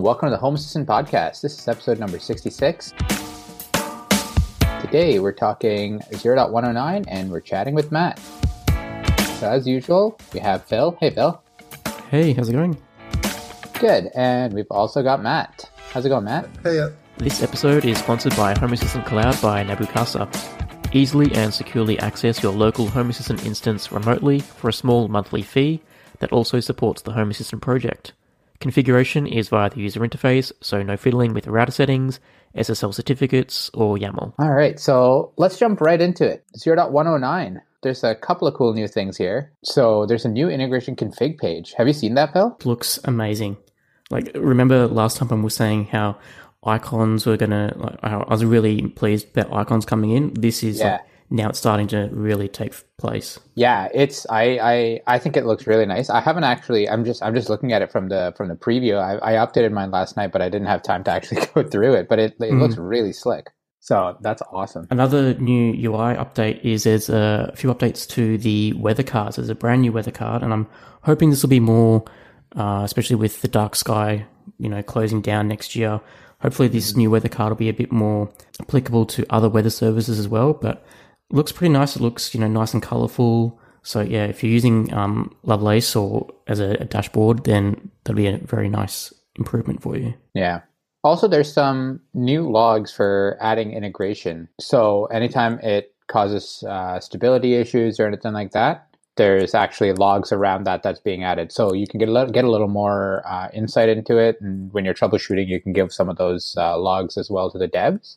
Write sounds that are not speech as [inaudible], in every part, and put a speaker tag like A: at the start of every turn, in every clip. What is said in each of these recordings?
A: and welcome to the Home Assistant Podcast. This is episode number 66. Today we're talking 0.109 and we're chatting with Mat. So, as usual, we have Phil. Hey, Phil.
B: Hey, how's it going?
A: Good. And we've also got Mat. How's it going, Mat?
C: Hey, uh,
B: This episode is sponsored by Home Assistant Cloud by Nabu Casa. Easily and securely access your local Home Assistant instance remotely for a small monthly fee that also supports the Home Assistant project. Configuration is via the user interface, so no fiddling with router settings, SSL certificates, or YAML.
A: All right, so let's jump right into it. 0.109. There's a couple of cool new things here. So there's a new integration config page. Have you seen that, Phil?
B: Looks amazing. Like, remember last time I was saying how icons were gonna, like, I was really pleased about icons coming in. This is
A: Yeah.
B: like, now it's starting to really take place.
A: Yeah, it's I, I I think it looks really nice. I haven't actually. I'm just I'm just looking at it from the from the preview. I, I updated mine last night, but I didn't have time to actually [laughs] go through it. But it it looks really slick. So that's awesome.
B: Another new UI update is there's a few updates to the weather cards. There's a brand new weather card, and I'm hoping this will be more, uh, especially with the dark sky, you know, closing down next year. Hopefully, this new weather card will be a bit more applicable to other weather services as well. But looks pretty nice. It looks, you know, nice and colorful. So yeah, if you're using um, Lovelace or as a, a dashboard, then that'll be a very nice improvement for you.
A: Yeah. Also, there's some new logs for adding integration. So anytime it causes uh, stability issues or anything like that, there's actually logs around that that's being added. So you can get a little, get a little more uh, insight into it. And when you're troubleshooting, you can give some of those uh, logs as well to the devs.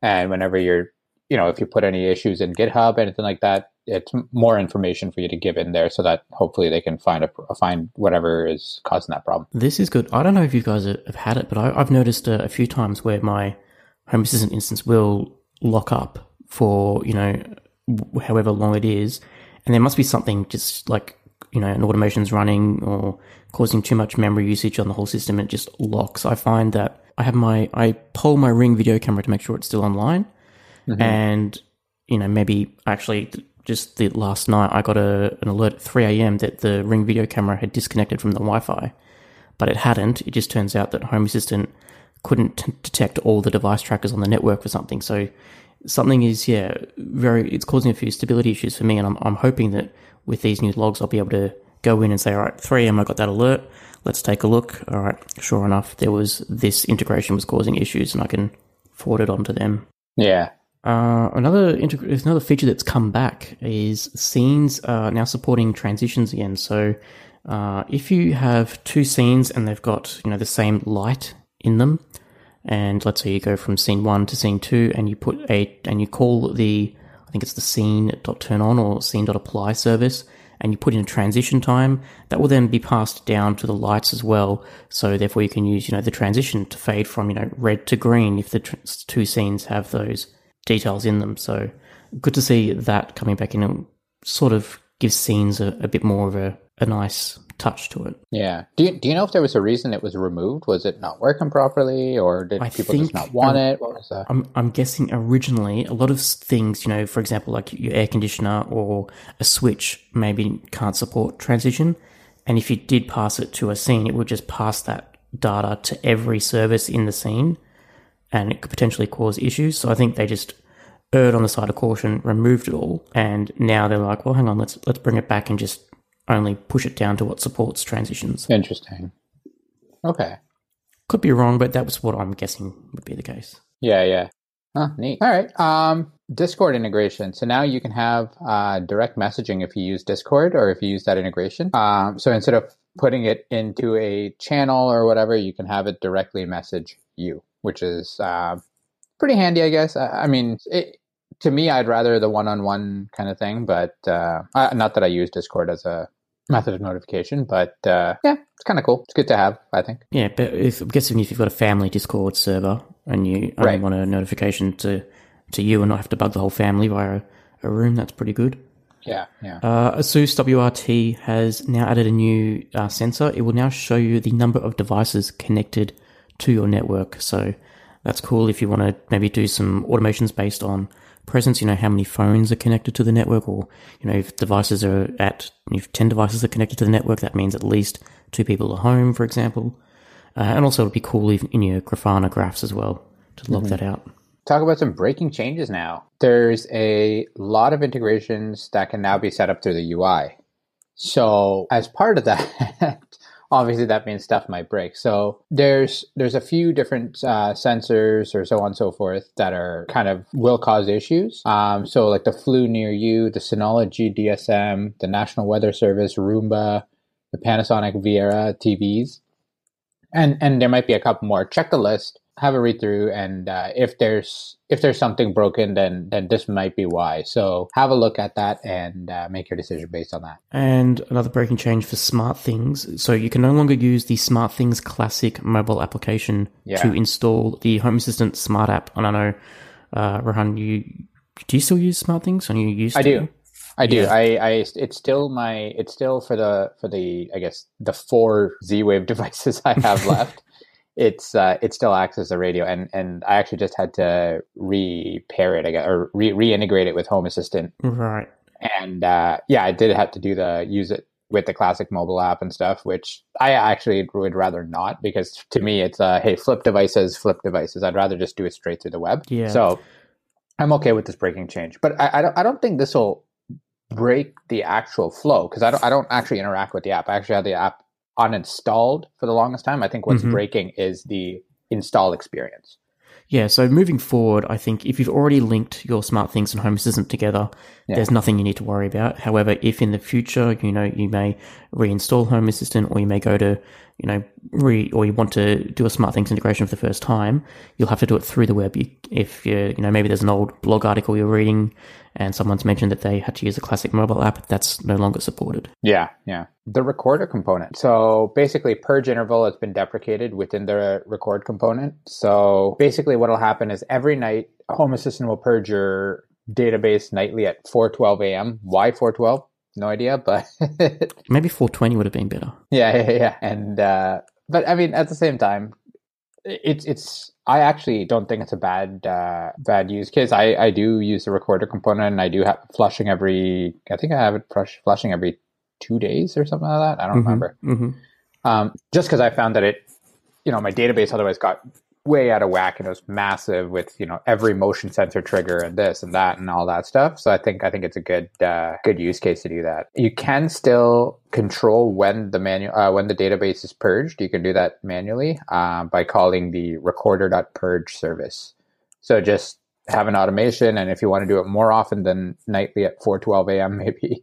A: And whenever you're, you know, if you put any issues in GitHub, anything like that, it's more information for you to give in there so that hopefully they can find a find whatever is causing that problem.
B: This is good. I don't know if you guys have had it, but I, I've noticed a, a few times where my Home Assistant instance will lock up for you know however long it is, and there must be something just like you know an automation's running or causing too much memory usage on the whole system, it just locks. I find that I have my I poll my Ring video camera to make sure it's still online, Mm-hmm. and you know maybe actually just the last night I got a, an alert at 3 a.m. that the Ring video camera had disconnected from the Wi-Fi, but it hadn't. It just turns out that Home Assistant couldn't t- detect all the device trackers on the network for something. So something is yeah very it's causing a few stability issues for me, and I'm I'm hoping that with these new logs I'll be able to go in and say all right 3 a.m. I got that alert. Let's take a look. All right, sure enough, there was this integration was causing issues, and I can forward it on to them.
A: Yeah.
B: Uh, another another feature that's come back is scenes are now supporting transitions again. So uh, if you have two scenes and they've got you know the same light in them, and let's say you go from scene one to scene two, and you put a and you call the I think it's the scene dot turn on or scene dot apply service, and you put in a transition time, that will then be passed down to the lights as well. So therefore, you can use you know the transition to fade from you know red to green if the tr- two scenes have those details in them. So good to see that coming back in and sort of gives scenes a, a bit more of a, a nice touch to it.
A: Yeah. Do you, do you know if there was a reason it was removed? Was it not working properly or did
B: I
A: people just
B: think,
A: not want
B: um,
A: it? What was that?
B: I'm, I'm guessing originally a lot of things, you know, for example, like your air conditioner or a switch maybe can't support transition. And if you did pass it to a scene, it would just pass that data to every service in the scene and it could potentially cause issues. So I think they just erred on the side of caution, removed it all, and now they're like, well, hang on, let's let's bring it back and just only push it down to what supports transitions.
A: Interesting. Okay.
B: Could be wrong, but that was what I'm guessing would be the case.
A: Yeah, yeah. Huh, neat. All right. Um, Discord integration. So now you can have uh, direct messaging if you use Discord or if you use that integration. Um, so instead of putting it into a channel or whatever, you can have it directly message you, which is uh, pretty handy, I guess. I, I mean, it, to me, I'd rather the one-on-one kind of thing, but uh, not that I use Discord as a method of notification, but uh, yeah, it's kind of cool. It's good to have, I think.
B: Yeah, but if, I'm guessing if you've got a family Discord server and you only
A: Right.
B: want a notification to, to you and not have to bug the whole family via a, a room, that's pretty good.
A: Yeah, yeah.
B: Uh, Asus WRT has now added a new uh, sensor. It will now show you the number of devices connected to your network. So that's cool if you want to maybe do some automations based on presence, you know, how many phones are connected to the network, or, you know, if devices are at, if 10 devices are connected to the network, that means at least two people are home, for example. Uh, and also, it'd be cool if, in your Grafana graphs as well to log mm-hmm. that out.
A: Talk about some breaking changes now. There's a lot of integrations that can now be set up through the UI. So, as part of that, [laughs] obviously that means stuff might break. So there's there's a few different uh, sensors or so on and so forth that are kind of will cause issues. Um, so like the flu near you, the Synology DSM, the National Weather Service, Roomba, the Panasonic Viera TVs, and and there might be a couple more. Check the list have a read through and uh, if there's if there's something broken then then this might be why. So have a look at that and uh, make your decision based on that.
B: And another breaking change for SmartThings. So you can no longer use the SmartThings classic mobile application yeah. to install the home assistant smart app. And i know uh, Rohan, you do you still use SmartThings and you use
A: i do. I do. Yeah. I, I, it's still my, it's still for the, for the, I guess the four Z Wave [laughs] devices I have left it's uh, it still acts as a radio, and and I actually just had to repair it, I guess, or re- reintegrate it with Home Assistant.
B: Right.
A: And uh, yeah, I did have to do the use it with the classic mobile app and stuff, which I actually would rather not because to me it's uh, hey flip devices, flip devices. I'd rather just do it straight through the web.
B: Yeah.
A: So I'm okay with this breaking change, but I, I don't I don't think this will break the actual flow because I don't I don't actually interact with the app. I actually have the app uninstalled for the longest time. I think what's mm-hmm. breaking is the install experience.
B: Yeah, so moving forward, I think if you've already linked your SmartThings and home assistant together, yeah. there's nothing you need to worry about. However, if in the future, you know, you may reinstall home assistant or you may go to, you know, re, or you want to do a SmartThings integration for the first time, you'll have to do it through the web. You, if you, you know, maybe there's an old blog article you're reading and someone's mentioned that they had to use a classic mobile app, that's no longer supported.
A: Yeah, yeah. The recorder component. So basically, purge interval has been deprecated within the record component. So basically, what will happen is every night, Home Assistant will purge your database nightly at 4:12 a.m. Why 4:12? No idea, but [laughs]
B: maybe 4:20 would have been better.
A: Yeah, yeah, yeah. And uh, but I mean, at the same time, it's it's I actually don't think it's a bad uh, bad use case. I, I do use the recorder component and I do have flushing every I think I have it flush, flushing every two days or something like that. I don't mm-hmm, remember.
B: Mm-hmm.
A: Um, just because I found that it, you know, my database otherwise got way out of whack and it was massive with you know every motion sensor trigger and this and that and all that stuff. So i think i think it's a good uh, good use case to do that. You can still control when the manual uh, when the database is purged. You can do that manually uh, by calling the recorder.purge service. So just have an automation and if you want to do it more often than nightly at 4:12 a.m. [laughs] maybe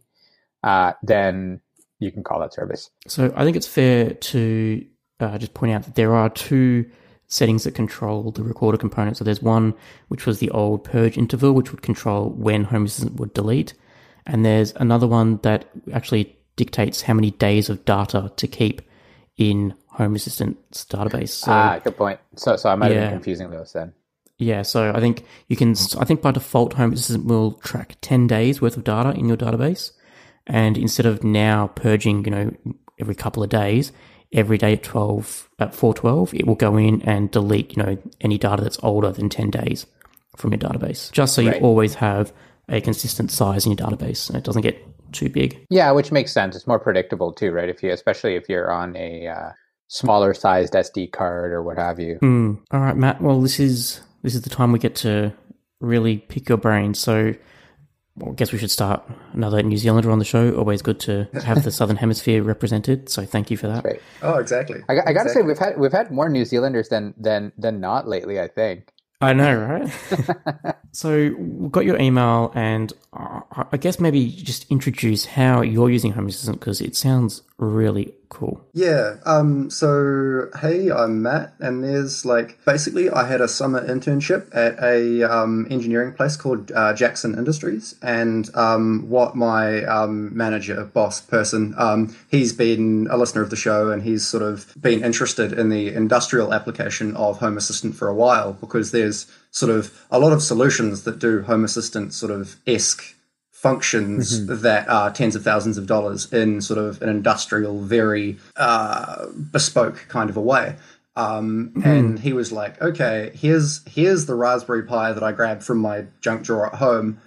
A: uh, then you can call that service.
B: So i think it's fair to uh, just point out that there are two settings that control the recorder component. So there's one which was the old purge interval, which would control when Home Assistant would delete. And there's another one that actually dictates how many days of data to keep in Home Assistant's database. So,
A: ah, good point. So, so I might yeah, have been confusing those then.
B: Yeah, so I think you can. I think by default, Home Assistant will track ten days worth of data in your database, and instead of now purging, you know, every couple of days, every day at 12 at 412 it will go in and delete you know any data that's older than 10 days from your database. Just so right. you always have a consistent size in your database and it doesn't get too big.
A: Yeah which makes sense. It's more predictable too right? If you especially if you're on a uh, smaller sized sd card or what have you.
B: Mm. all right matt. Well this is this is the time we get to really pick your brain. So well, I guess we should start another New Zealander on the show. Always good to have the [laughs] Southern Hemisphere represented. So thank you for that.
C: Right. Oh, exactly.
A: I, I got to
C: exactly.
A: say we've had we've had more New Zealanders than than than not lately. I think.
B: I know, right? [laughs] so we've got your email, and I guess maybe just introduce how you're using Home Assistant because it sounds really cool.
C: Yeah. Um, so, hey, I'm Mat, and there's like basically I had a summer internship at a um, engineering place called uh, Jackson Industries, and um, what my um, manager, boss, person, um, he's been a listener of the show, and he's sort of been interested in the industrial application of Home Assistant for a while because there's sort of a lot of solutions that do Home Assistant sort of esque functions mm-hmm. that are tens of thousands of dollars in sort of an industrial, very uh, bespoke kind of a way. Um, mm-hmm. And he was like, "Okay, here's here's the Raspberry Pi that I grabbed from my junk drawer at home.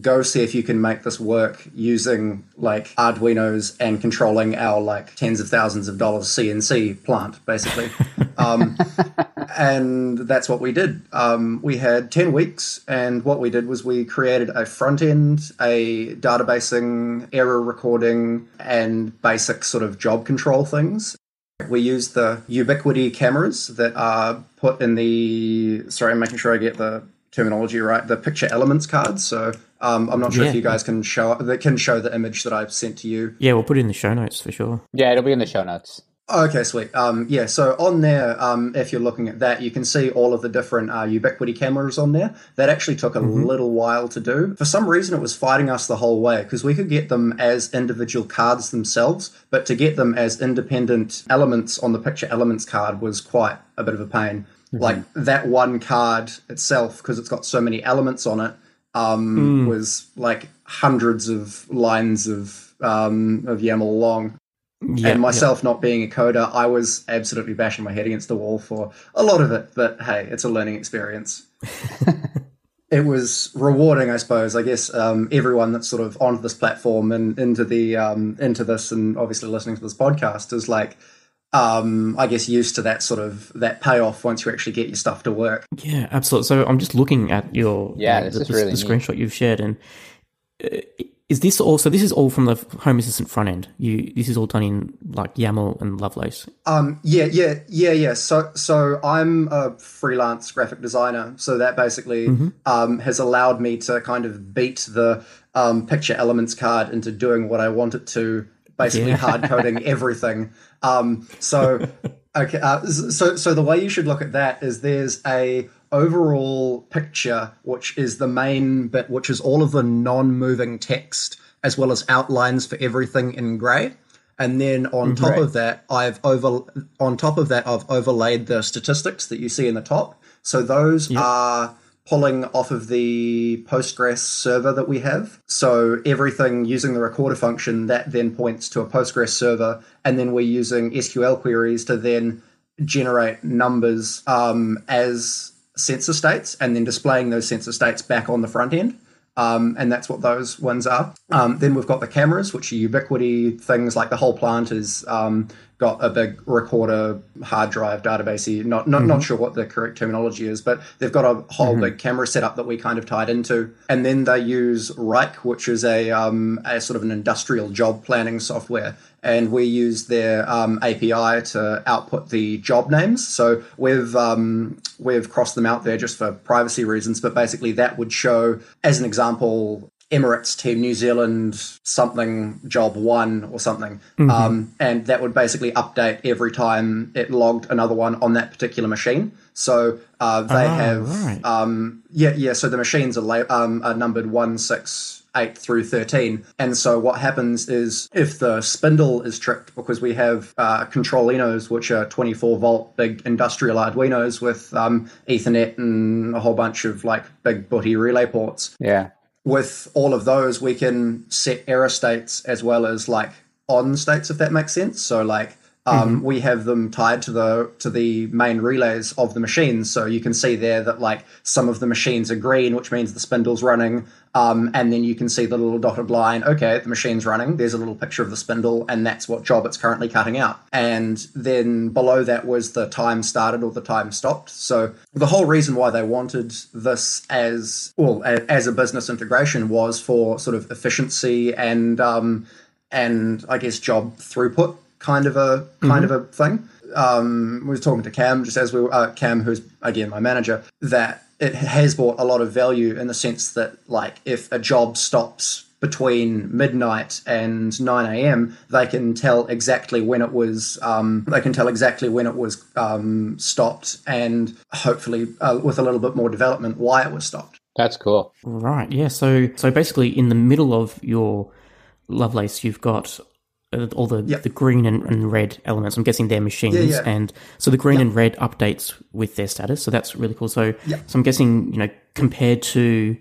C: go see if you can make this work using like Arduinos and controlling our like tens of thousands of dollars CNC plant, basically. [laughs] um, and that's what we did. Um, we had 10 weeks, and what we did was we created a front end, a databasing, error recording, and basic sort of job control things. We used the Ubiquiti cameras that are put in the. Sorry, I'm making sure I get the terminology right. The picture elements cards. So um, I'm not sure
B: Yeah.
C: if you guys can show that can show the image that I've sent to you.
B: Yeah, we'll put it in the show notes for sure.
A: Yeah, it'll be in the show notes.
C: Okay, sweet. Um, yeah, so on there, um, if you're looking at that, you can see all of the different uh, Ubiquiti cameras on there. That actually took a little while to do. For some reason, it was fighting us the whole way because we could get them as individual cards themselves, but to get them as independent elements on the picture elements card was quite a bit of a pain. Like that one card itself, because it's got so many elements on it, um, was like hundreds of lines of um, of YAML long
B: Yeah,
C: and myself not being a coder, I was absolutely bashing my head against the wall for a lot of it. But hey, it's a learning experience. [laughs] it was rewarding, I suppose. I guess um, everyone that's sort of onto this platform and into the um, into this, and obviously listening to this podcast is like, um, I guess, used to that sort of that payoff once you actually get your stuff to work.
B: Yeah, absolutely. So I'm just looking at your
A: Yeah,
B: uh,
A: this
B: the,
A: is really
B: the
A: neat.
B: screenshot you've shared, and uh, is this also this is all from the Home Assistant front end? You this is all done in like YAML and Lovelace.
C: Um, yeah, yeah, yeah, yeah. So, so I'm a freelance graphic designer. So that basically um, has allowed me to kind of beat the um, picture elements card into doing what I want it to, basically
B: Yeah.
C: hard coding [laughs] everything. Um, so, okay, uh, so so the way you should look at that is there's a overall picture which is the main bit, which is all of the non-moving text as well as outlines for everything in grey. And then on top of that, I've over on top of that, I've overlaid the statistics that you see in the top. So those are pulling off of the Postgres server that we have. So everything using the recorder function that then points to a Postgres server, and then we're using SQL queries to then generate numbers um, as sensor states, and then displaying those sensor states back on the front end. Um, and that's what those ones are. Um, then we've got the cameras, which are Ubiquiti things. Like the whole plant is um, got a big recorder hard drive database. Not not not sure what the correct terminology is, but they've got a whole big camera setup that we kind of tied into. And then they use Wrike, which is a um, a sort of an industrial job planning software. And we use their um, API to output the job names. So we've um, we've crossed them out there just for privacy reasons. But basically, that would show, as an example, Emirates Team New Zealand something job one or something, um, and that would basically update every time it logged another one on that particular machine. So uh, they
B: Ah,
C: have,
B: right.
C: um, yeah, yeah. So the machines are, la- um, are numbered one, six, eight through thirteen, and so what happens is if the spindle is tripped because we have uh, Controllinos, which are twenty-four volt big industrial Arduinos with um, Ethernet and a whole bunch of like big booty relay ports
A: Yeah.
C: With all of those, we can set error states as well as like on states, if that makes sense. So like um, we have them tied to the to the main relays of the machines. So you can see there that like some of the machines are green, which means the spindle's running. Um, and then you can see the little dotted line. Okay, the machine's running. There's a little picture of the spindle, and that's what job it's currently cutting out. And then below that was the time started or the time stopped. So the whole reason why they wanted this as well a- as a business integration was for sort of efficiency and um, and I guess job throughput kind of a kind of a thing. Um, we were talking to Cam just as we were uh, Cam, who's again my manager, that it has brought a lot of value in the sense that like if a job stops between midnight and 9 a.m they can tell exactly when it was um, they can tell exactly when it was um, stopped and hopefully uh, with a little bit more development why it was stopped
A: That's cool.
B: Right. Yeah. So so basically, in the middle of your Lovelace, you've got Uh, all the
C: Yep.
B: the green and, and red elements. I'm guessing they're machines,
C: Yeah, yeah.
B: and so the green and red updates with their status. So that's really cool. So
C: Yep.
B: so I'm guessing you know compared to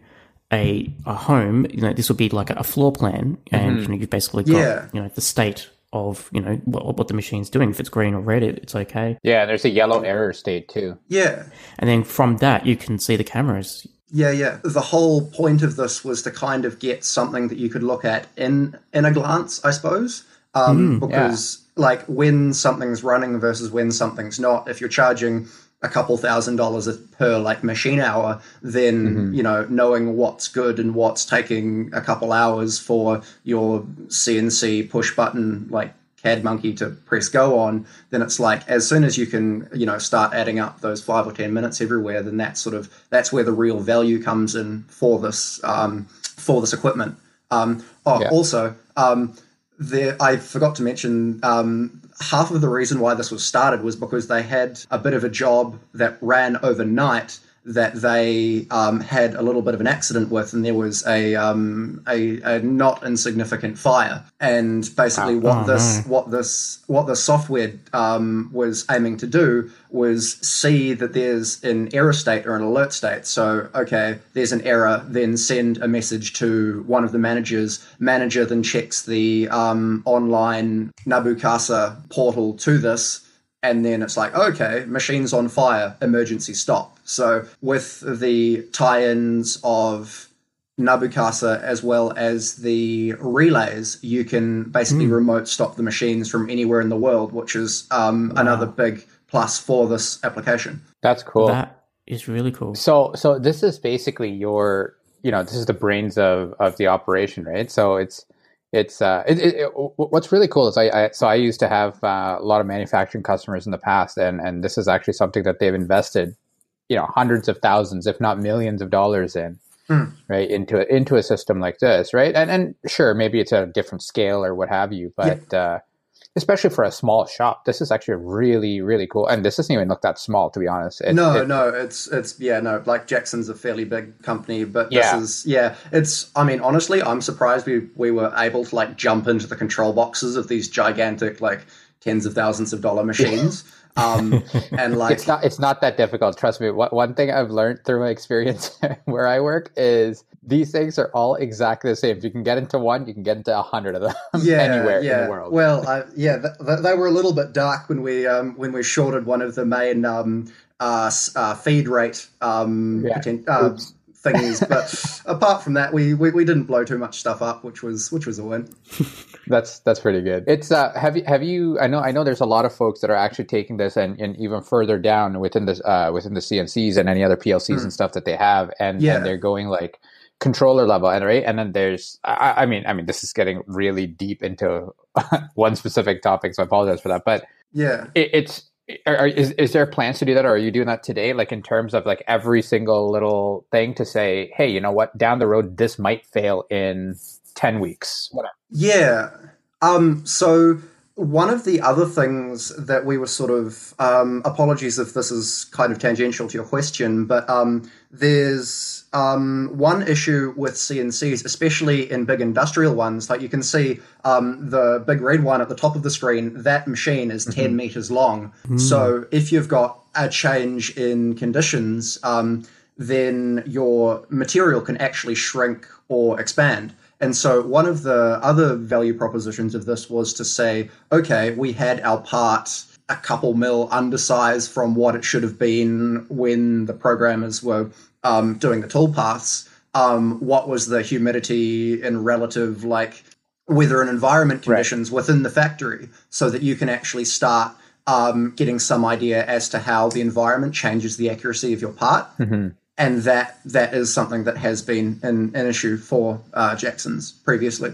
B: a a home, you know, this would be like a floor plan, and mm-hmm. you know you've basically got
C: Yeah.
B: you know the state of you know what, what the machine's doing. If it's green or red, it, it's okay.
A: Yeah, there's a yellow error state too.
C: yeah
B: And then from that, you can see the cameras.
C: Yeah, yeah. The whole point of this was to kind of get something that you could look at in in a glance, I suppose. Um, because like when something's running versus when something's not, if you're charging a couple thousand dollars per like machine hour, then you know knowing what's good and what's taking a couple hours for your CNC push button like CAD monkey to press go on, then it's like as soon as you can, you know, start adding up those five or ten minutes everywhere, then that's sort of that's where the real value comes in for this um, for this equipment. Um, oh,
A: Yeah.
C: also, um, there I forgot to mention um, half of the reason why this was started was because they had a bit of a job that ran overnight that they um, had a little bit of an accident with, and there was a um, a, a not insignificant fire. And basically, what
B: Oh,
C: this what this what the software um, was aiming to do was see that there's an error state or an alert state. So, okay, there's an error, then send a message to one of the managers. Manager then checks the um, online Nabu Casa portal to this and then it's like okay machines on fire emergency stop so with the tie-ins of Nabu Casa as well as the relays you can basically remote stop the machines from anywhere in the world which is um, another big plus for this application
A: That's cool.
B: That is really cool.
A: So, so this is basically your, you know, this is the brains of of the operation, right? So it's it's uh, it, it, it- what's really cool is I, I so I used to have uh, a lot of manufacturing customers in the past, and and this is actually something that they've invested, you know, hundreds of thousands, if not millions of dollars in,
C: Hmm.
A: right, into a, into a system like this, right? And and sure, maybe it's at a different scale or what have you, but. Uh, Especially for a small shop, this is actually really, really cool. And this doesn't even look that small, to be honest. It-
C: no
A: it-
C: no it's it's yeah no like jackson's a fairly big company but
A: Yeah.
C: this is yeah it's i mean honestly i'm surprised we we were able to like jump into the control boxes of these gigantic like tens of thousands of dollar machines [laughs] um and like
A: it's not it's not that difficult trust me one, one thing i've learned through my experience [laughs] where i work is these things are all exactly the same if you can get into one you can get into a hundred of them [laughs] anywhere in the world
C: Well, I, yeah, th- th- they were a little bit dark when we um, when we shorted one of the main um, uh, uh, feed rate um,
A: Yeah.
C: poten- uh, thingies. But [laughs] apart from that, we, we we didn't blow too much stuff up, which was which was a win. [laughs]
A: that's that's pretty good it's uh have you have you i know i know there's a lot of folks that are actually taking this and, and even further down within this uh within the cncs and any other plcs and stuff that they have and,
C: Yeah.
A: and they're going like controller level and right and then there's I, I mean i mean this is getting really deep into [laughs] one specific topic so i apologize for that but
C: Yeah.
A: it, it's are, are- is, is there plans to do that or are you doing that today like in terms of like every single little thing to say hey you know what down the road this might fail in 10 weeks whatever
C: Yeah. Um, so one of the other things that we were sort of um, apologies if this is kind of tangential to your question, but um, there's um, one issue with CNCs, especially in big industrial ones. Like you can see um, the big red one at the top of the screen. That machine is ten meters long. So if you've got a change in conditions, um, then your material can actually shrink or expand. And so, one of the other value propositions of this was to say, okay, we had our part a couple mil undersized from what it should have been when the programmers were um, doing the toolpaths. Um, what was the humidity in relative, like, weather and environment conditions within the factory so that you can actually start um, getting some idea as to how the environment changes the accuracy of your part and that that is something that has been an, an issue for uh, Jackson's previously.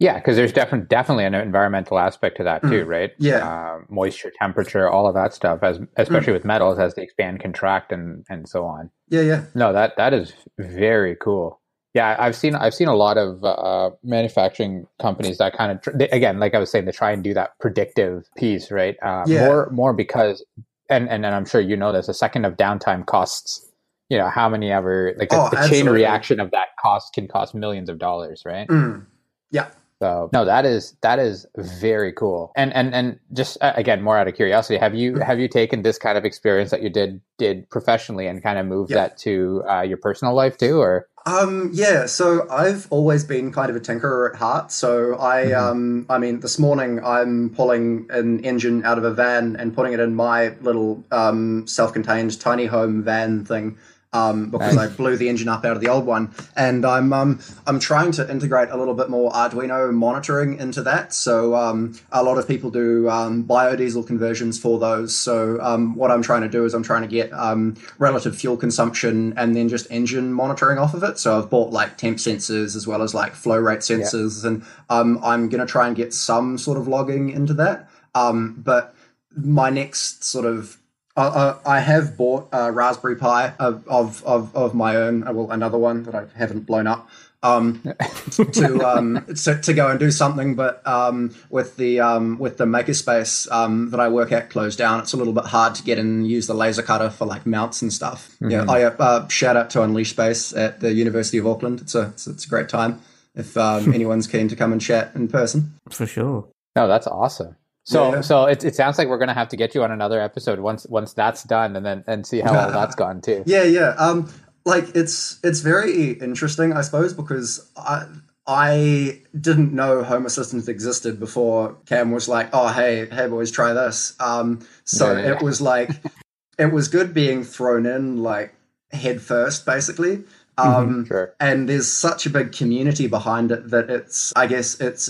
A: Yeah, because there's definitely definitely an environmental aspect to that too, right?
C: Yeah.
A: uh, moisture, temperature, all of that stuff, as especially with metals as they expand, contract, and and so on.
C: Yeah, yeah.
A: No, that that is very cool. Yeah, I've seen I've seen a lot of uh, manufacturing companies that kind of tr- they, again, like I was saying, they try and do that predictive piece, right? Uh,
C: Yeah.
A: More more because, and, and and I'm sure you know this, a second of downtime costs you know how many ever like the,
C: Oh,
A: the chain reaction of that cost can cost millions of dollars, right?
C: Mm. Yeah.
A: So no, that is that is very cool. And and and just uh, again, more out of curiosity, have you
C: Mm.
A: have you taken this kind of experience that you did did professionally and kind of moved
C: Yeah.
A: that to uh, your personal life too, or
C: Um, yeah, so I've always been kind of a tinkerer at heart. So I,
A: Mhm.
C: um, I mean, this morning I'm pulling an engine out of a van and putting it in my little um, self-contained tiny home van thing. Um, because
A: Nice.
C: I blew the engine up out of the old one, and I'm um, I'm trying to integrate a little bit more Arduino monitoring into that. So um, a lot of people do um, biodiesel conversions for those. So um, what I'm trying to do is I'm trying to get um, relative fuel consumption and then just engine monitoring off of it. So I've bought like temp sensors as well as like flow rate sensors, and um, I'm going to try and get some sort of logging into that. Um, but my next sort of I, I I have bought a Raspberry Pi of, of, of, of my own, uh, well, another one that I haven't blown up, um, [laughs] to, um, to to go and do something. But um, with the um, with the makerspace um, that I work at closed down, it's a little bit hard to get in and use the laser cutter for like mounts and stuff. Yeah, I uh, shout out to Unleash Space at the University of Auckland. It's a it's, it's a great time if um, [laughs] anyone's keen to come and chat in person.
B: For sure.
A: no? That's awesome. So
C: Yeah.
A: so it, it sounds like we're gonna have to get you on another episode once once that's done, and then and see how all that's [laughs] gone too.
C: Yeah, yeah. Um, like it's it's very interesting, I suppose, because I I didn't know Home Assistant existed before Cam was like, "Oh, hey, hey, boys, try this." Um, so
A: Yeah, yeah,
C: it was like [laughs] it was good being thrown in like head first, basically. Um,
A: Sure.
C: and there's such a big community behind it that it's i guess it's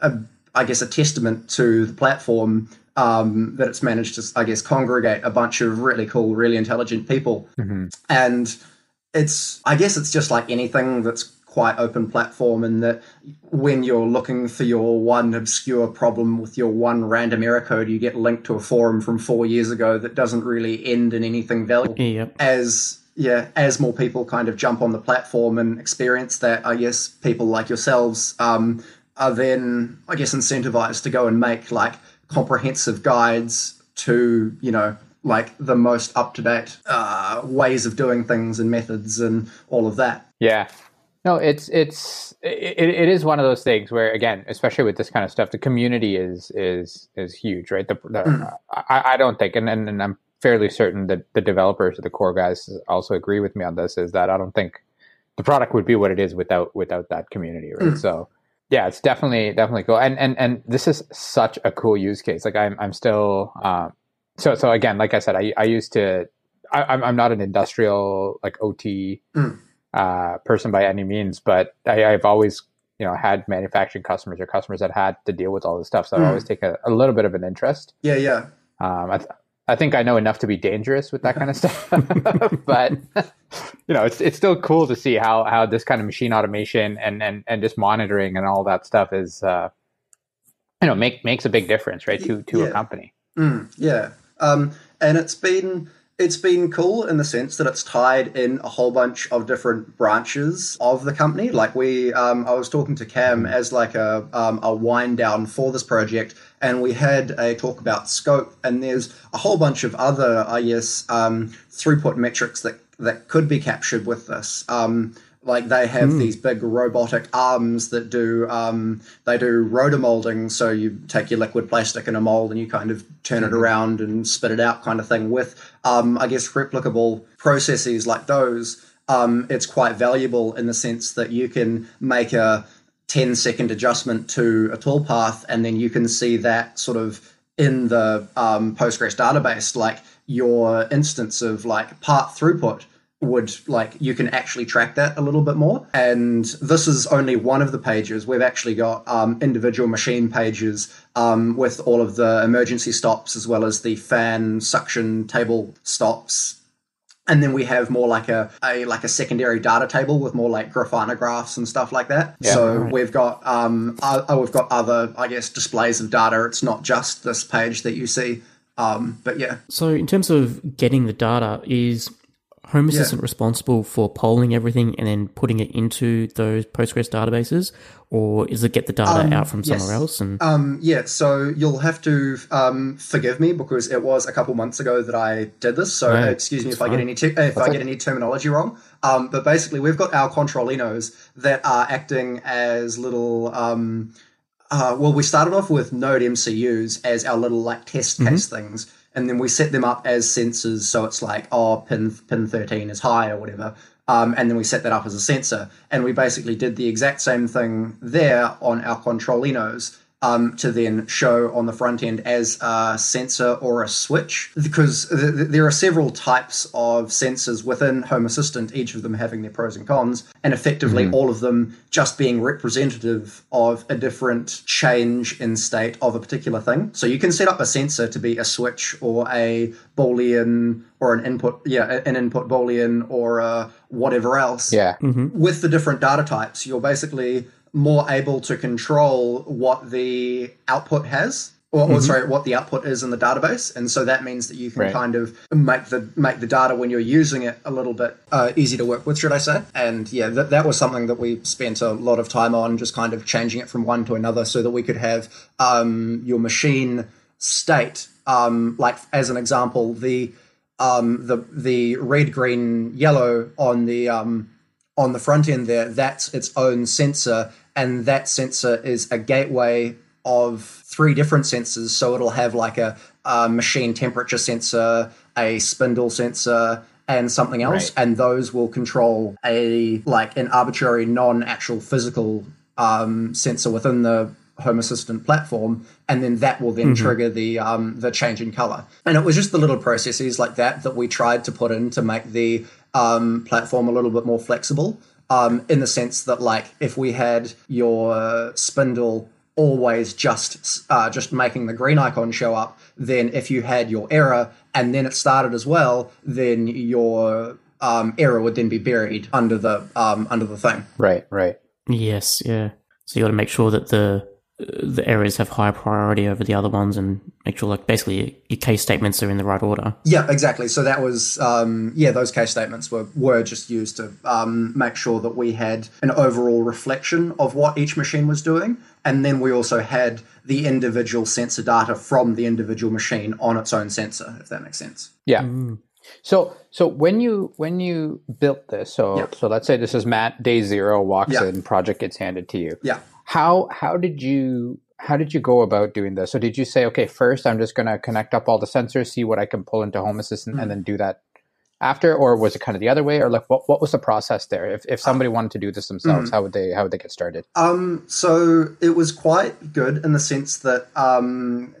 C: a, i guess a testament to the platform um, that it's managed to i guess congregate a bunch of really cool really intelligent people.
A: Hmm
C: and it's i guess it's just like anything that's quite open platform in that when you're looking for your one obscure problem with your one random error code you get linked to a forum from four years ago that doesn't really end in anything valuable.
B: Yep.
C: as yeah, as more people kind of jump on the platform and experience that, I guess people like yourselves um, are then, I guess, incentivized to go and make like comprehensive guides to, you know, like the most up to date uh, ways of doing things and methods and all of that.
A: Yeah. No, it's it's it, it is one of those things where again, especially with this kind of stuff, the community is is is huge, right? The, the
C: Mm.
A: I, I don't think, and, and and I'm fairly certain that the developers or the core guys also agree with me on this. Is that I don't think the product would be what it is without without that community, right?
C: Mm.
A: So yeah, it's definitely definitely cool, and and and this is such a cool use case. Like I'm I'm still um, so so again, like I said, I I used to I, I'm I'm not an industrial like OT
C: Mm.
A: uh, person by any means, but I, I've always you know had manufacturing customers or customers that had to deal with all this stuff, so I
C: Mm.
A: always take a, a little bit of an interest.
C: Yeah, yeah.
A: Um, I, I think I know enough to be dangerous with that kind of stuff, [laughs] but [laughs] you know, it's it's still cool to see how how this kind of machine automation and and and just monitoring and all that stuff is, uh, you know, make makes a big difference, right, to to a company.
C: Mm, yeah, um, and it's been it's been cool in the sense that it's tied in a whole bunch of different branches of the company. Like we, um, I was talking to Cam as like a um, a wind down for this project, and we had a talk about scope. And there's a whole bunch of other, I guess, um, throughput metrics that that could be captured with this. Um, like they have these big robotic arms that do um, they do rotor molding so you take your liquid plastic in a mold and you kind of turn it around and spit it out kind of thing with um, i guess replicable processes like those um, it's quite valuable in the sense that you can make a 10 second adjustment to a toolpath and then you can see that sort of in the um, postgres database like your instance of like part throughput would like you can actually track that a little bit more. And this is only one of the pages. We've actually got um, individual machine pages um, with all of the emergency stops as well as the fan suction table stops and then we have more like a, a like a secondary data table with more like Grafana graphs and stuff like that.
A: Yeah.
C: so
B: Right.
C: we've got um uh, we've got other I guess displays of data. It's not just this page that you see. Um, but yeah,
B: So, in terms of getting the data, is Home Assistant responsible for polling everything and then putting it into those Postgres databases, or is it get the data out from somewhere
C: yes.
B: else? And
C: Um, yeah, so you'll have to um, forgive me because it was a couple months ago that I did this. So excuse me
B: that's
C: if I get any te- if I get any terminology wrong. Um, but basically, we've got our Controllinos that are acting as little. Um, uh, well, we started off with NodeMCUs as our little like test
B: Mm-hmm.
C: case things, and then we set them up as sensors. So it's like, oh, pin pin thirteen is high or whatever. Um, and then we set that up as a sensor, and we basically did the exact same thing there on our Controllinos um, to then show on the front end as a sensor or a switch, because th- th- there are several types of sensors within Home Assistant, each of them having their pros and cons, and effectively all of them just being representative of a different change in state of a particular thing. So you can set up a sensor to be a switch or a boolean or an input, yeah, an input boolean or uh, whatever else
A: Yeah.
C: with the different data types, you're basically more able to control what the output has. Or, or sorry, what the output is in the database, and so that means that you can
A: Right.
C: kind of make the make the data when you're using it a little bit uh, easy to work with, should I say? And yeah, that, that was something that we spent a lot of time on, just kind of changing it from one to another, so that we could have um, your machine state, um, like as an example, the um, the the red, green, yellow on the um, on the front end there, that's its own sensor, and that sensor is a gateway of three different sensors. So it'll have like a, a machine temperature sensor, a spindle sensor, and something else,
A: Right.
C: and those will control a like an arbitrary, non-actual physical um, sensor within the Home Assistant platform, and then that will then trigger the um, the change in color. And it was just the little processes like that that we tried to put in to make the um, platform a little bit more flexible. Um, in the sense that, like, if we had your spindle always just uh, just making the green icon show up, then if you had your error and then it started as well, then your um, error would then be buried under the um, under the thing.
A: Right. Right.
B: yes, yeah. So you got to make sure that the the errors have higher priority over the other ones, and make sure like basically your case statements are in the right order.
C: Yeah, exactly. So that was um, yeah, those case statements were were just used to um, make sure that we had an overall reflection of what each machine was doing, and then we also had the individual sensor data from the individual machine on its own sensor, if that makes sense.
A: Yeah. So so when you when you built this, so
C: Yeah.
A: so let's say this is Mat day zero walks
C: Yeah.
A: in, project gets handed to you.
C: Yeah.
A: How how did you how did you go about doing this? So did you say, okay, first I'm just gonna connect up all the sensors, see what I can pull into Home Assistant,
C: Mm.
A: and then do that after, or was it kind of the other way, or like what what was the process there? If if somebody wanted to do this themselves,
C: Mm.
A: how would they how would they get started?
C: Um, so it was quite good in the sense that um,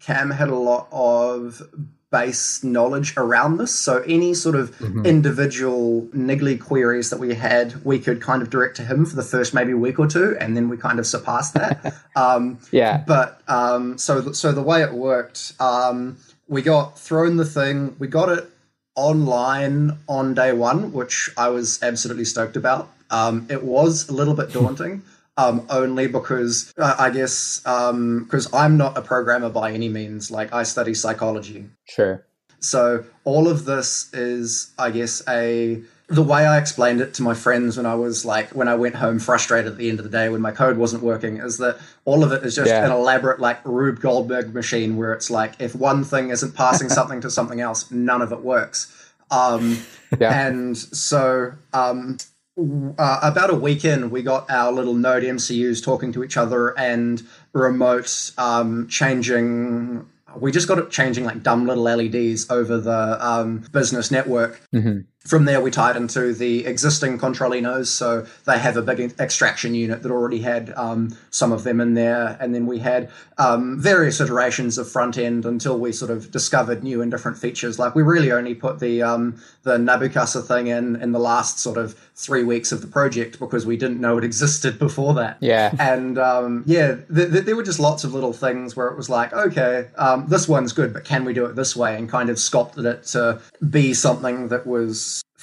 C: Cam had a lot of base knowledge around this. So any sort of individual niggly queries that we had, we could kind of direct to him for the first maybe week or two, and then we kind of surpassed that. [laughs] um,
A: Yeah.
C: but um, so so the way it worked, um, we got thrown the thing, we got it online on day one, which I was absolutely stoked about. Um, it was a little bit daunting. Um, only because uh, I guess because I'm not a programmer by any means. Like I study psychology,
A: Sure.
C: so all of this is, I guess, a the way I explained it to my friends when I was like when I went home frustrated at the end of the day when my code wasn't working is that all of it is just
A: Yeah.
C: an elaborate like Rube Goldberg machine where it's like if one thing isn't passing [laughs] something to something else, none of it works. Um,
A: Yeah.
C: and so um, uh, about a week in, we got our little NodeMCUs talking to each other and remote um, changing. We just got it changing like dumb little LEDs over the um, business network. From there, we tied into the existing Controllinos, so they have a big extraction unit that already had um, some of them in there, and then we had um, various iterations of front end until we sort of discovered new and different features. Like we really only put the um, the Nabu Casa thing in in the last sort of three weeks of the project because we didn't know it existed before that.
A: Yeah.
C: And um, yeah, th- th- there were just lots of little things where it was like, okay, um, this one's good, but can we do it this way? And kind of sculpted it to be something that was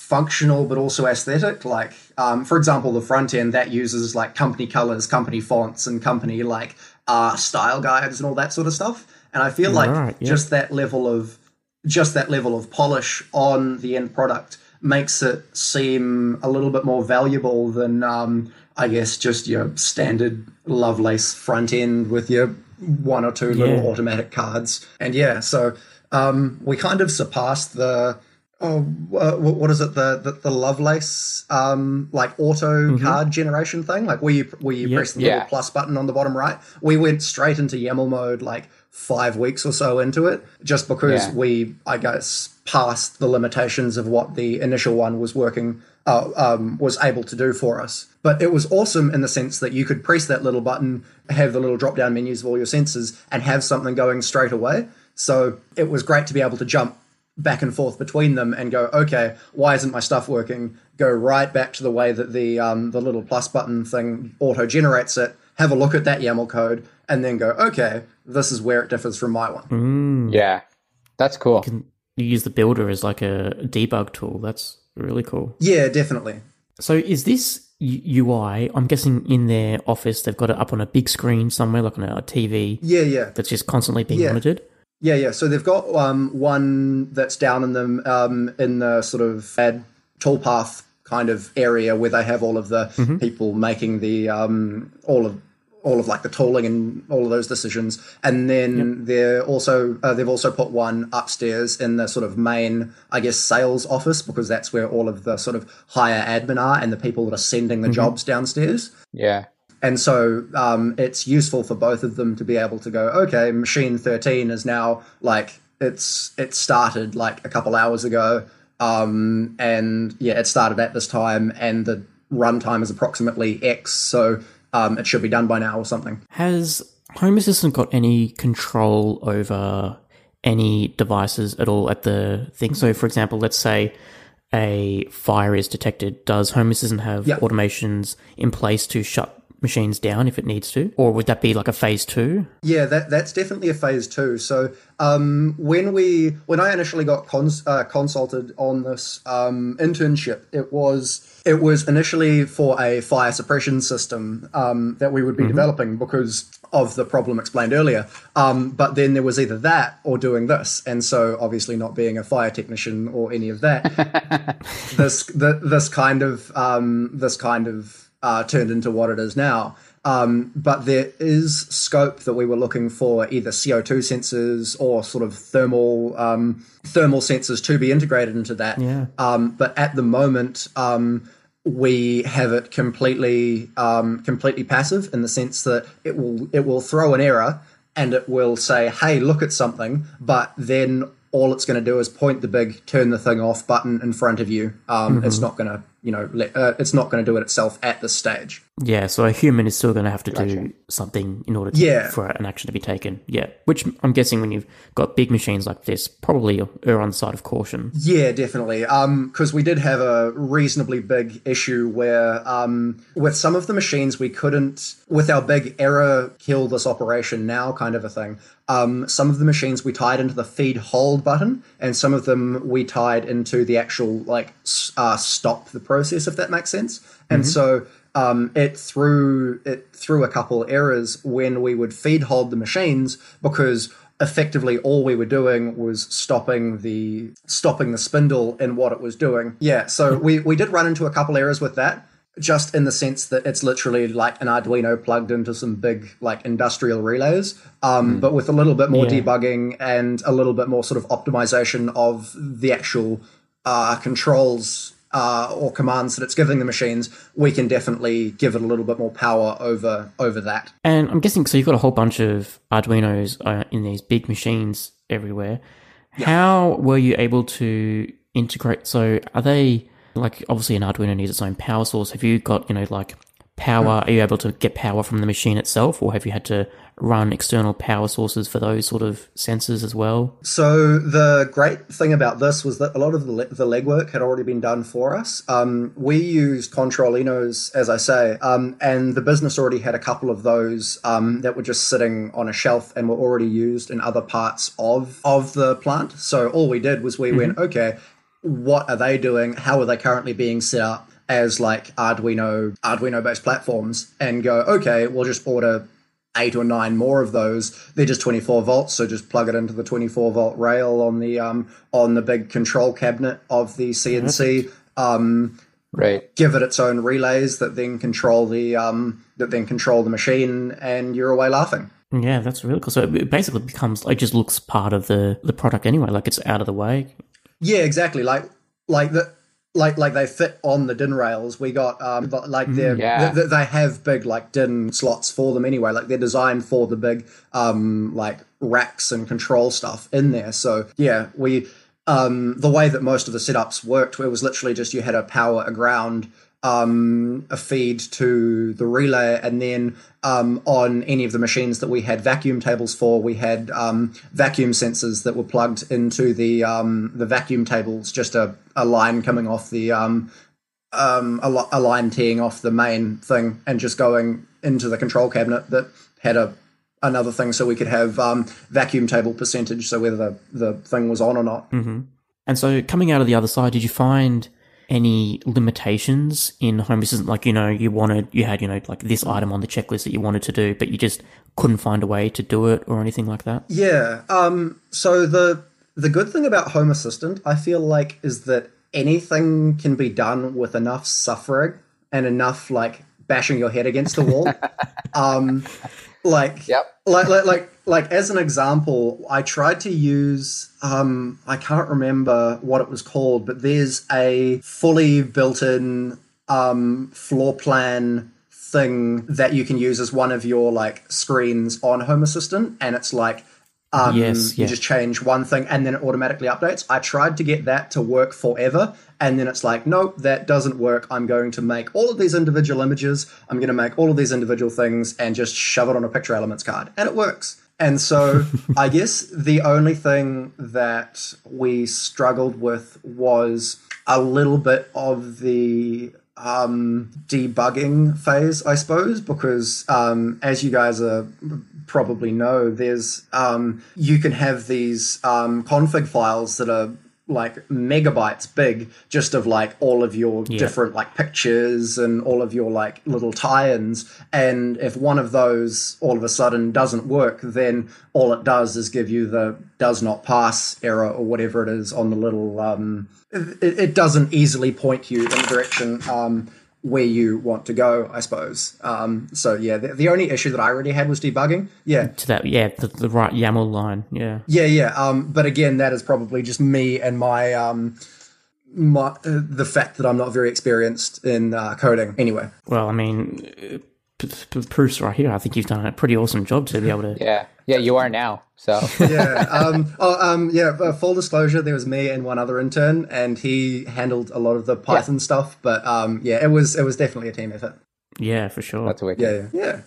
C: functional but also aesthetic. Like, um, for example, the front end that uses like company colors, company fonts, and company like uh, style guides and all that sort of stuff. And I feel like
B: Right, yeah.
C: just that level of just that level of polish on the end product makes it seem a little bit more valuable than, um, I guess, just your standard Lovelace front end with your one or two little automatic cards. And yeah, so um, we kind of surpassed the. Oh, uh, what is it? The the, the Lovelace um, like auto card generation thing, like where you where you
B: Yep.
C: press the little plus button on the bottom right. We went straight into YAML mode like five weeks or so into it, just because
A: Yeah.
C: we, I guess, passed the limitations of what the initial one was working, uh, um, was able to do for us. But it was awesome in the sense that you could press that little button, have the little drop down menus of all your sensors, and have something going straight away. So it was great to be able to jump back and forth between them and go, okay, why isn't my stuff working? Go right back to the way that the um, the little plus button thing auto generates it. Have a look at that YAML code, and then go, okay, this is where it differs from my one.
A: Yeah, that's cool.
B: You use the builder as like a debug tool. That's really cool.
C: Yeah, definitely.
B: So is this UI? I'm guessing in their office they've got it up on a big screen somewhere, like on a TV
C: Yeah, yeah.
B: that's just constantly being
C: Yeah.
B: monitored.
C: Yeah, yeah. So they've got um, one that's down in them um, in the sort of ad toolpath kind of area where they have all of the people making the um, all of all of like the tooling and all of those decisions, and then they're also uh, they've also put one upstairs in the sort of main, I guess, sales office because that's where all of the sort of higher admin are and the people that are sending the jobs downstairs.
A: Yeah.
C: And so um, it's useful for both of them to be able to go, okay, machine 13 is now like it's it started like a couple hours ago. Um, and yeah, it started at this time and the runtime is approximately X, so um, it should be done by now or something.
B: Has Home Assistant got any control over any devices at all at the thing? So, for example, let's say a fire is detected. Does Home Assistant have
C: Yeah.
B: automations in place to shut machines down if it needs to? Or would that be like a phase two?
C: Yeah, that that's definitely a phase two. So um, when we when I initially got cons- uh, consulted on this um, internship, it was it was initially for a fire suppression system um, that we would be developing because of the problem explained earlier. Um, but then there was either that or doing this, and so obviously not being a fire technician or any of that, [laughs] this the, this kind of um, this kind of uh, turned into what it is now. Um, but there is scope that we were looking for either CO2 sensors or sort of thermal um, thermal sensors to be integrated into that.
B: Yeah.
C: Um, but at the moment, um, we have it completely um, completely passive in the sense that it will it will throw an error and it will say, "Hey, look at something," but then all it's going to do is point the big turn the thing off button in front of you. Um, It's not going to you know let, uh, it's not going to do it itself at this stage.
B: Yeah, so a human is still going to have to do something in order to,
C: Yeah.
B: for an action to be taken. Yeah, which I'm guessing when you've got big machines like this, probably err on the side of caution.
C: Yeah, definitely. Because we did have a reasonably big issue where, um, with some of the machines, we couldn't, with our big error kill this operation now kind of a thing. Um, some of the machines we tied into the feed hold button, and some of them we tied into the actual like uh, stop the process, if that makes sense. And so um, it threw it threw a couple errors when we would feed hold the machines because effectively all we were doing was stopping the stopping the spindle in what it was doing. Yeah, so we we did run into a couple errors with that. Just in the sense that it's literally like an Arduino plugged into some big like industrial relays, um, but with a little bit more
B: Yeah.
C: debugging and a little bit more sort of optimization of the actual uh, controls uh, or commands that it's giving the machines, we can definitely give it a little bit more power over over that.
B: And I'm guessing so. You've got a whole bunch of Arduinos uh, in these big machines everywhere. How were you able to integrate? So are they like obviously an Arduino needs its own power source? Have you got you know like power? Are you able to get power from the machine itself, or have you had to run external power sources for those sort of sensors as well?
C: So the great thing about this was that a lot of the, the legwork had already been done for us. Um, we used Controllinos, as I say, um, and the business already had a couple of those um, that were just sitting on a shelf and were already used in other parts of of the plant. So all we did was we went, okay, what are they doing? How are they currently being set up as like Arduino Arduino based platforms? And go, okay, we'll just order eight or nine more of those. They're just 24 volts, so just plug it into the 24 volt rail on the um, on the big control cabinet of the CNC. Um,
A: Right.
C: give it its own relays that then control the um, that then control the machine, and you're away laughing.
B: Yeah, that's really cool. So it basically becomes it just looks part of the the product anyway. Like it's out of the way.
C: Yeah, exactly. Like like the like like they fit on the DIN rails. We got um like they're
A: Yeah.
C: they, they have big like DIN slots for them anyway. Like they're designed for the big um like racks and control stuff in there. So yeah, we um the way that most of the setups worked, where it was literally just you had a power, a ground, um a feed to the relay, and then um on any of the machines that we had vacuum tables for, we had um vacuum sensors that were plugged into the um the vacuum tables, just a, a line coming off the um um, a, a line teeing off the main thing and just going into the control cabinet that had a another thing so we could have um, vacuum table percentage so whether the, the thing was on or not.
B: Hmm And so coming out of the other side, did you find any limitations in home assistant? Like, you know, you wanted, you had, you know, like this item on the checklist that you wanted to do, but you just couldn't find a way to do it or anything like that?
C: yeah um, so the the good thing about home assistant i feel like is that anything can be done with enough suffering and enough like bashing your head against the wall [laughs] um, like
A: Yep.
C: like, like like like as an example i tried to use um i can't remember what it was called but there's a fully built-in um floor plan thing that you can use as one of your like screens on home assistant and it's like um,
B: Yes,
C: you just change one thing and then it automatically updates. I tried to get that to work forever, and then it's like, nope, that doesn't work. I'm going to make all of these individual images. I'm going to make all of these individual things and just shove it on a picture elements card, and it works. And so, [laughs] I guess the only thing that we struggled with was a little bit of the um, debugging phase, I suppose, because um, as you guys are probably know, there's um, you can have these um, config files that are like megabytes big, just of like all of your different like pictures and all of your like little tie-ins. And if one of those all of a sudden doesn't work, then all it does is give you the does not pass error or whatever it is on the little. Um, it, it doesn't easily point you in the direction um, where you want to go, I suppose. Um, so yeah, the, the only issue that I already had was debugging. Yeah,
B: To that, yeah, the, the right YAML line. Yeah.
C: yeah, yeah. Um, but again, that is probably just me and my um, my uh, the fact that I'm not very experienced in uh, coding. Anyway,
B: Well, I mean, uh, p- p- proof's right here. I think you've done a pretty awesome job to be able to.
A: Yeah. Yeah, you are now. So [laughs]
C: yeah. Um, oh, um, yeah. uh, Full disclosure, there was me and one other intern, and he handled a lot of the Python stuff. But um, yeah, it was it was definitely a team effort.
B: Yeah, for sure.
A: that's wicked.
C: Yeah, yeah, yeah.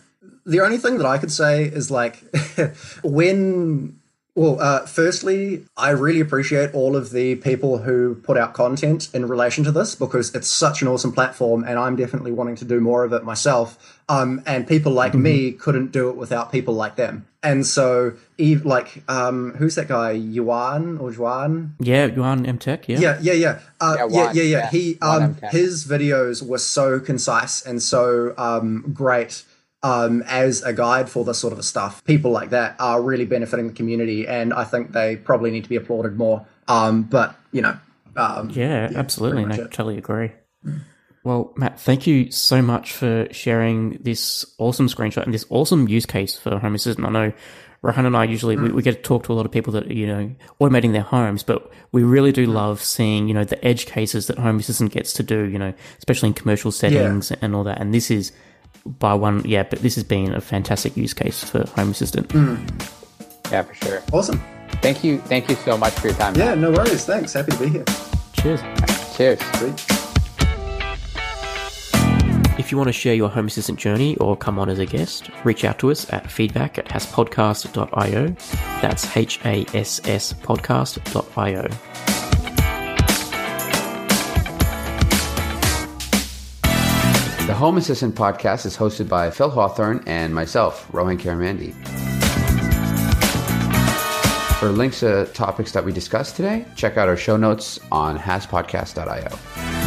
C: The only thing that I could say is like [laughs] when. Well, uh, firstly, I really appreciate all of the people who put out content in relation to this because it's such an awesome platform, and I'm definitely wanting to do more of it myself. Um, and people like me couldn't do it without people like them. And so, like, um, who's that guy, Yuan or Juan?
B: Yeah, Yuan MTech. Yeah.
C: Yeah, yeah, yeah, uh,
A: Yeah,
C: yeah,
A: Juan,
C: yeah, yeah.
A: yeah.
C: He, um, his videos were so concise and so um, great um, as a guide for this sort of stuff. People like that are really benefiting the community, and I think they probably need to be applauded more. Um, but you know, um,
B: Yeah, absolutely.
C: pretty
B: No,
C: much it.
B: totally agree. Well, Mat, thank you so much for sharing this awesome screenshot and this awesome use case for Home Assistant. I know Rohan and I usually we, we get to talk to a lot of people that are, you know automating their homes, but we really do love seeing you know the edge cases that Home Assistant gets to do. You know, especially in commercial settings and all that. And this is by one, yeah, but this has been a fantastic use case for Home Assistant. Hmm.
A: Yeah, for sure.
C: awesome.
A: Thank you. Thank you so much for your time.
C: Yeah, no worries. Thanks. Happy to be here.
B: Cheers.
A: Cheers.
C: Sweet.
B: If you want to share your Home Assistant journey or come on as a guest, reach out to us at feedback at hasspodcast.io. That's H A S S podcast.io.
D: The Home Assistant podcast is hosted by Phil Hawthorne and myself, Rohan Karamandi. For links to topics that we discussed today, check out our show notes on hasspodcast.io.